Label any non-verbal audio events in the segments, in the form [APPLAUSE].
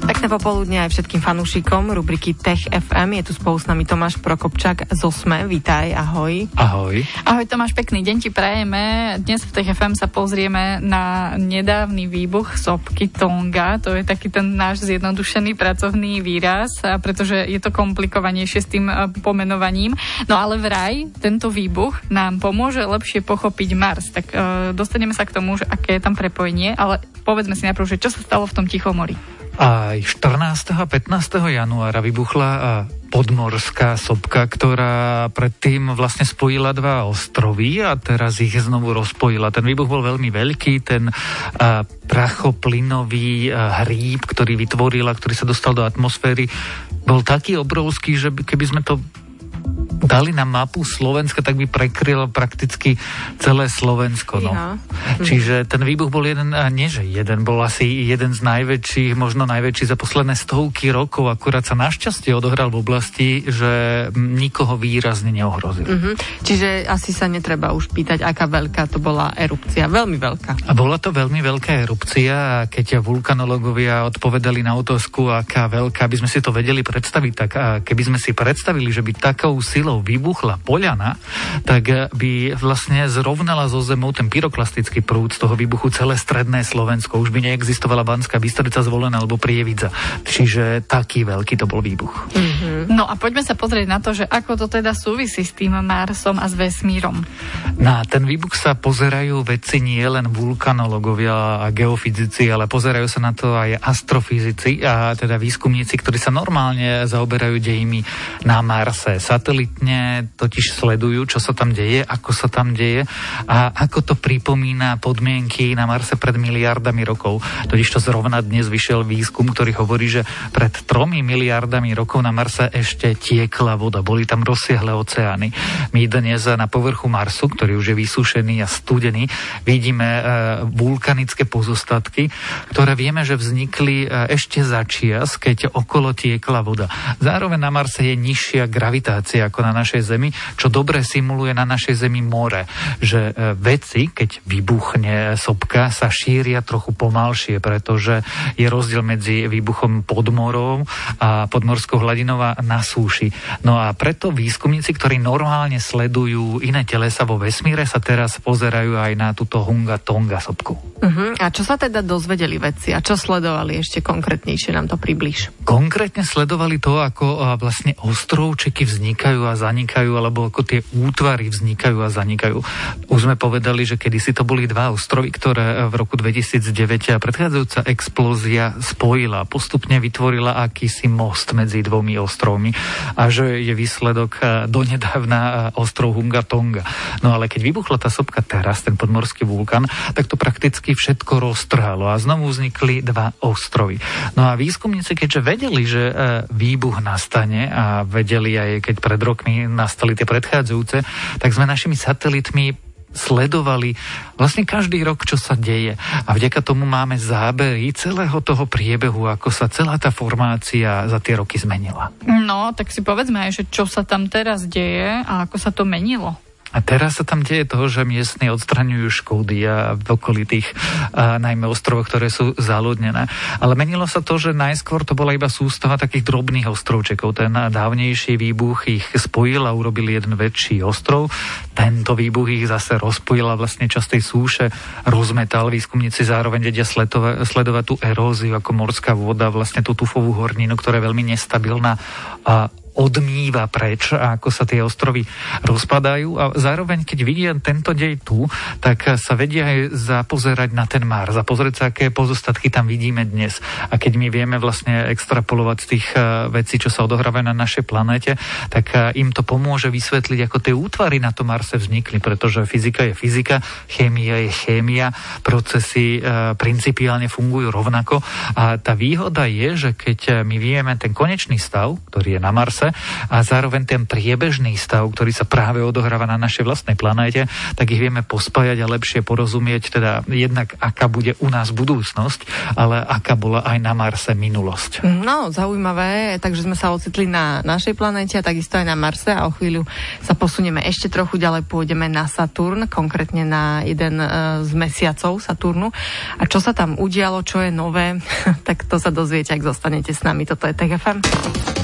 Pekné popoludne aj všetkým fanúšikom rubriky Tech FM. Je tu spolu s nami Tomáš Prokopčak z Osme. Vítaj, ahoj. Ahoj. Ahoj Tomáš, pekný deň ti prajeme. Dnes v Tech FM sa pozrieme na nedávny výbuch sopky Tonga. To je taký ten náš zjednodušený pracovný výraz, pretože je to komplikovanejšie s tým e, pomenovaním. No ale vraj, tento výbuch nám pomôže lepšie pochopiť Mars. Tak uh, dostaneme sa k tomu, že aké je tam prepojenie, ale povedzme si najprv, že čo sa stalo v tom Tichomori. Aj 14. a 15. januára vybuchla podmorská sopka, ktorá predtým vlastne spojila dva ostrovy a teraz ich znovu rozpojila. Ten výbuch bol veľmi veľký, ten prachoplynový hríb, ktorý vytvorila, ktorý sa dostal do atmosféry, bol taký obrovský, že keby sme to dali na mapu Slovenska, tak by prekryl prakticky celé Slovensko. No. Ja. Čiže ten výbuch bol jeden, a nie že jeden, bol asi jeden z najväčších, možno najväčší za posledné stovky rokov, akurát sa našťastie odohral v oblasti, že nikoho výrazne neohrozil. Uh-huh. Čiže asi sa netreba už pýtať, aká veľká to bola erupcia. Veľmi veľká. A bola to veľmi veľká erupcia a keď vulkanologovia odpovedali na otázku, aká veľká, aby sme si to vedeli predstaviť, tak keby sme si predstavili, že by takou silou silou vybuchla Poľana, tak by vlastne zrovnala zo zemou ten pyroklastický prúd z toho výbuchu celé stredné Slovensko. Už by neexistovala Banská Bystrica zvolená alebo Prievidza. Čiže taký veľký to bol výbuch. Mm-hmm. No a poďme sa pozrieť na to, že ako to teda súvisí s tým Marsom a s vesmírom. Na ten výbuch sa pozerajú vedci nie len vulkanologovia a geofyzici, ale pozerajú sa na to aj astrofyzici a teda výskumníci, ktorí sa normálne zaoberajú dejmi na Marse. Satelit osobitne totiž sledujú, čo sa tam deje, ako sa tam deje a ako to pripomína podmienky na Marse pred miliardami rokov. Totiž to zrovna dnes vyšiel výskum, ktorý hovorí, že pred tromi miliardami rokov na Marse ešte tiekla voda, boli tam rozsiahle oceány. My dnes na povrchu Marsu, ktorý už je vysúšený a studený, vidíme e, vulkanické pozostatky, ktoré vieme, že vznikli e, ešte za čias, keď okolo tiekla voda. Zároveň na Marse je nižšia gravitácia ako na na našej Zemi, čo dobre simuluje na našej Zemi more. Že e, veci, keď vybuchne sopka, sa šíria trochu pomalšie, pretože je rozdiel medzi výbuchom pod morou a podmorskou hladinou a na súši. No a preto výskumníci, ktorí normálne sledujú iné telesa vo vesmíre, sa teraz pozerajú aj na túto Hunga Tonga sopku. Uh-huh. A čo sa teda dozvedeli vedci a čo sledovali ešte konkrétnejšie nám to približ? Konkrétne sledovali to, ako vlastne ostrovčeky vznikajú a zanikajú, alebo ako tie útvary vznikajú a zanikajú. Už sme povedali, že kedysi to boli dva ostrovy, ktoré v roku 2009 a predchádzajúca explózia spojila, postupne vytvorila akýsi most medzi dvomi ostrovmi a že je výsledok eh, donedávna eh, ostrov Hunga Tonga. No ale keď vybuchla tá sopka teraz, ten podmorský vulkan, tak to prakticky všetko roztrhalo a znovu vznikli dva ostrovy. No a výskumníci, keďže vedeli, že eh, výbuch nastane a vedeli aj keď pred rokmi rokmi nastali tie predchádzajúce, tak sme našimi satelitmi sledovali vlastne každý rok, čo sa deje. A vďaka tomu máme zábery celého toho priebehu, ako sa celá tá formácia za tie roky zmenila. No, tak si povedzme aj, že čo sa tam teraz deje a ako sa to menilo. A teraz sa tam deje toho, že miestni odstraňujú škody a v okolitých a najmä ostrovoch, ktoré sú záľudnené. Ale menilo sa to, že najskôr to bola iba sústava takých drobných ostrovčekov. Ten dávnejší výbuch ich spojil a urobil jeden väčší ostrov. Tento výbuch ich zase rozpojil a vlastne časť tej súše rozmetal. Výskumníci zároveň vedia sledovať tú eróziu ako morská voda, vlastne tú tufovú horninu, ktorá je veľmi nestabilná a odmýva preč a ako sa tie ostrovy rozpadajú a zároveň, keď vidia tento dej tu, tak sa vedia aj zapozerať na ten Mars, zapozrieť sa, aké pozostatky tam vidíme dnes. A keď my vieme vlastne extrapolovať tých eh, vecí, čo sa odohrávajú na našej planéte, tak eh, im to pomôže vysvetliť, ako tie útvary na tom Marse vznikli, pretože fyzika je fyzika, chémia je chémia, procesy e, principiálne fungujú rovnako a tá výhoda je, že keď my vieme ten konečný stav, ktorý je na Marse a zároveň ten priebežný stav, ktorý sa práve odohráva na našej vlastnej planéte, tak ich vieme pospájať a lepšie porozumieť, teda jednak aká bude u nás budúcnosť, ale aká bola aj na Marse minulosť. No, zaujímavé, takže sme sa ocitli na našej planéte a takisto aj na Marse a o chvíľu sa posunieme ešte trochu ďalej, pôjdeme na Saturn, konkrétne na jeden uh, z mesiacov Saturnu. A čo sa tam udialo, čo je nové, [LAUGHS] tak to sa dozviete, ak zostanete s nami. Toto je TFM.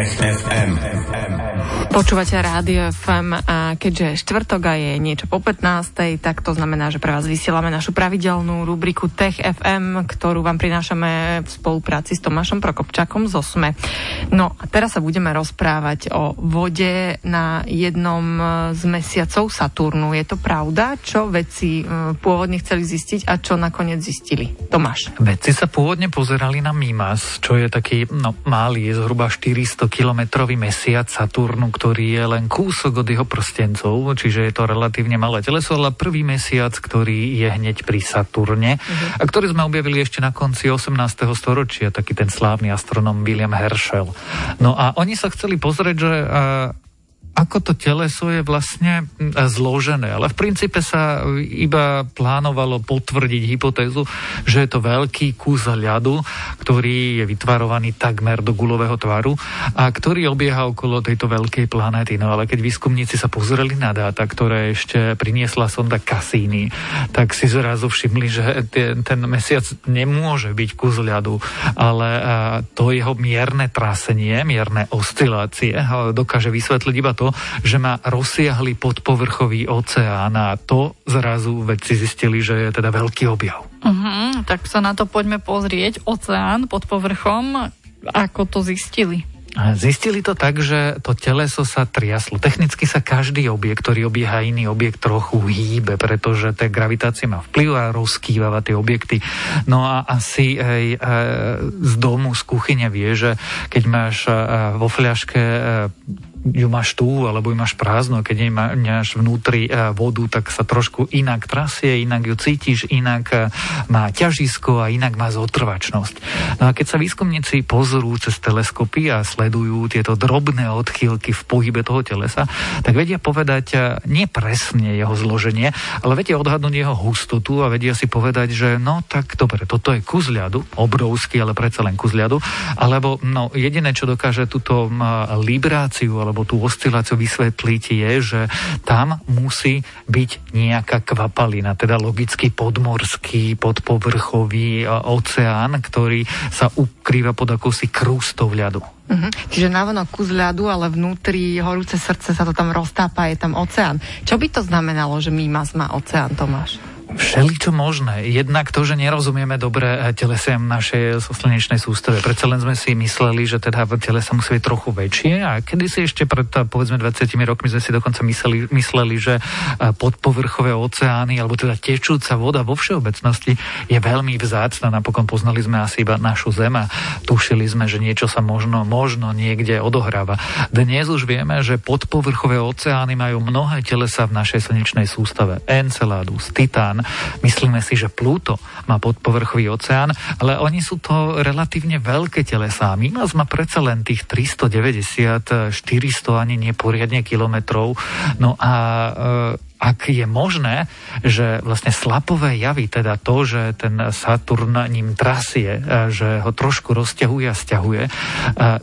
Tech FM. Počúvate Rádio FM a keďže štvrtok a je niečo po 15. tak to znamená, že pre vás vysielame našu pravidelnú rubriku Tech FM, ktorú vám prinášame v spolupráci s Tomášom Prokopčakom z Osme. No a teraz sa budeme rozprávať o vode na jednom z mesiacov Saturnu. Je to pravda, čo vedci e, pôvodne chceli zistiť a čo nakoniec zistili? Tomáš. Vedci sa pôvodne pozerali na Mimas, čo je taký no, malý, je zhruba 400 kilometrový mesiac Saturnu, ktorý je len kúsok od jeho prstencov, čiže je to relatívne malé teleso, ale prvý mesiac, ktorý je hneď pri Saturne uh-huh. a ktorý sme objavili ešte na konci 18. storočia, taký ten slávny astronom William Herschel. No a oni sa chceli pozrieť, že ako to teleso je vlastne zložené. Ale v princípe sa iba plánovalo potvrdiť hypotézu, že je to veľký kus ľadu, ktorý je vytvarovaný takmer do gulového tvaru a ktorý obieha okolo tejto veľkej planéty. No ale keď výskumníci sa pozreli na dáta, ktoré ešte priniesla sonda Cassini, tak si zrazu všimli, že ten mesiac nemôže byť kus ľadu, ale to jeho mierne trasenie, mierne oscilácie dokáže vysvetliť iba to, že má rozsiahly podpovrchový oceán a to zrazu vedci zistili, že je teda veľký objav. Uh-huh, tak sa na to poďme pozrieť. Oceán pod povrchom, ako to zistili? Zistili to tak, že to teleso sa triaslo. Technicky sa každý objekt, ktorý obieha iný objekt, trochu hýbe, pretože tá gravitácia má vplyv a rozkývava tie objekty. No a asi aj e, z domu, z kuchyne vie, že keď máš e, vo fľaške e, ju máš tu, alebo ju máš prázdnu a keď máš vnútri e, vodu, tak sa trošku inak trasie, inak ju cítiš, inak e, má ťažisko a inak má zotrvačnosť. No a keď sa výskumníci pozorú cez teleskopy a sledujú tieto drobné odchýlky v pohybe toho telesa, tak vedia povedať e, nie presne jeho zloženie, ale vedia odhadnúť jeho hustotu a vedia si povedať, že no tak dobre, toto je kus ľadu, obrovský, ale predsa len kus ľadu, alebo no jediné, čo dokáže túto libráciu alebo tú osciláciu vysvetliť je, že tam musí byť nejaká kvapalina, teda logicky podmorský, podpovrchový oceán, ktorý sa ukrýva pod akousi krústou ľadu. Uh-huh. Čiže navonok kus ľadu, ale vnútri horúce srdce sa to tam roztápa, je tam oceán. Čo by to znamenalo, že Mimas má oceán, Tomáš? Všeličo možné. Jednak to, že nerozumieme dobre eh, telesem našej slnečnej sústave. Predsa len sme si mysleli, že teda telesa musí byť trochu väčšie a kedy si ešte pred eh, povedzme 20 rokmi sme si dokonca mysleli, mysleli že eh, podpovrchové oceány alebo teda tečúca voda vo všeobecnosti je veľmi vzácna. Napokon poznali sme asi iba našu Zem a tušili sme, že niečo sa možno, možno niekde odohráva. Dnes už vieme, že podpovrchové oceány majú mnohé telesa v našej slnečnej sústave. Enceladus, Titán, Myslíme si, že Plúto má podpovrchový oceán, ale oni sú to relatívne veľké telesá. Mimas má predsa len tých 390, 400 ani neporiadne kilometrov. No a e, ak je možné, že vlastne slapové javy, teda to, že ten Saturn ním trasie, e, že ho trošku rozťahuje a stiahuje, e,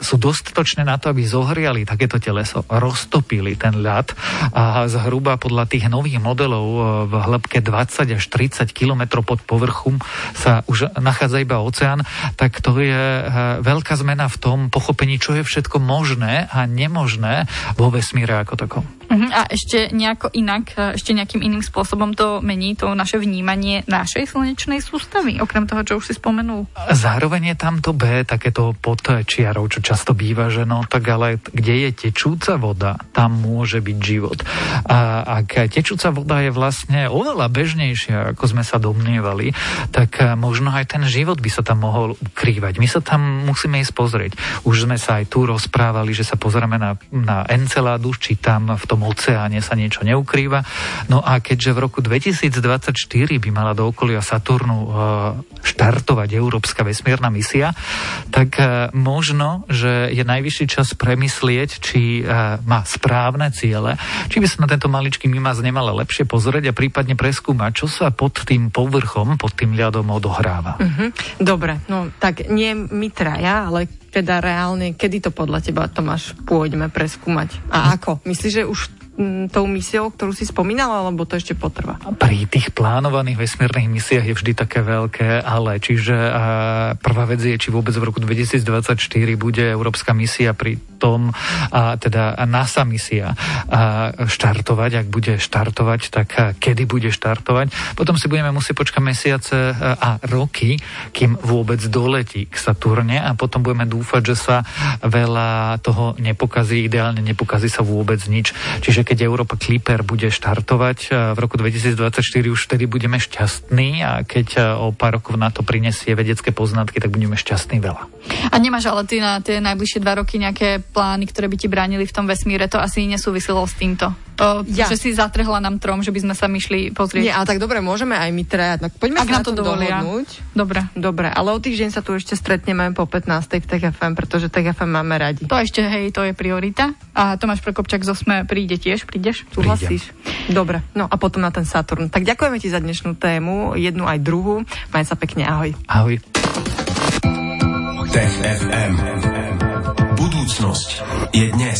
sú dostatočné na to, aby zohriali takéto teleso, roztopili ten ľad a zhruba podľa tých nových modelov e, v hĺbke 20 až 30 km pod povrchom sa už nachádza iba oceán, tak to je veľká zmena v tom pochopení, čo je všetko možné a nemožné vo vesmíre ako takom. Uh-huh. A ešte nejako inak, e, ešte nejakým iným spôsobom to mení to naše vnímanie našej slnečnej sústavy, okrem toho, čo už si spomenul. Zároveň je tam to B, takéto pod čiarou, čo často býva, že no tak ale kde je tečúca voda, tam môže byť život. A ak tečúca voda je vlastne oveľa bežnejšia, ako sme sa domnievali, tak e, možno aj ten život by sa tam mohol ukrývať. My sa tam musíme ísť pozrieť. Už sme sa aj tu rozprávali, že sa pozrieme na, na Enceladus, či tam v tom tom oceáne sa niečo neukrýva. No a keďže v roku 2024 by mala do okolia Saturnu e, štartovať Európska vesmírna misia, tak e, možno, že je najvyšší čas premyslieť, či e, má správne ciele, či by sa na tento maličký mimaz nemala lepšie pozrieť a prípadne preskúmať, čo sa pod tým povrchom, pod tým ľadom odohráva. Uh-huh. Dobre, no tak nie my traja, ale teda reálne, kedy to podľa teba, Tomáš, pôjdeme preskúmať? A ako? Myslíš, že už tou misiou, ktorú si spomínala, alebo to ešte potrvá? Pri tých plánovaných vesmírnych misiách je vždy také veľké, ale čiže prvá vec je, či vôbec v roku 2024 bude Európska misia pri tom, a teda NASA misia a štartovať, ak bude štartovať, tak kedy bude štartovať. Potom si budeme musieť počkať mesiace a roky, kým vôbec doletí k Saturne a potom budeme dúfať, že sa veľa toho nepokazí, ideálne nepokazí sa vôbec nič. Čiže keď Európa Clipper bude štartovať v roku 2024, už vtedy budeme šťastní a keď o pár rokov na to prinesie vedecké poznatky, tak budeme šťastní veľa. A nemáš ale ty na tie najbližšie dva roky nejaké plány, ktoré by ti bránili v tom vesmíre? To asi nesúviselo s týmto. O, ja. Že si zatrhla nám trom, že by sme sa myšli pozrieť. Nie, ale tak dobre, môžeme aj my traja. Tak poďme Ak sa nám to dovolia. dohodnúť. Dobre. Dobre, ale o týždeň sa tu ešte stretneme po 15. v TFM, pretože TFM máme radi. To ešte, hej, to je priorita. A Tomáš Prokopčak zo SME príde tiež, prídeš? Súhlasíš? Dobre, no a potom na ten Saturn. Tak ďakujeme ti za dnešnú tému, jednu aj druhú. Maj sa pekne, ahoj. Ahoj. Tech FM. Budúcnosť je dnes.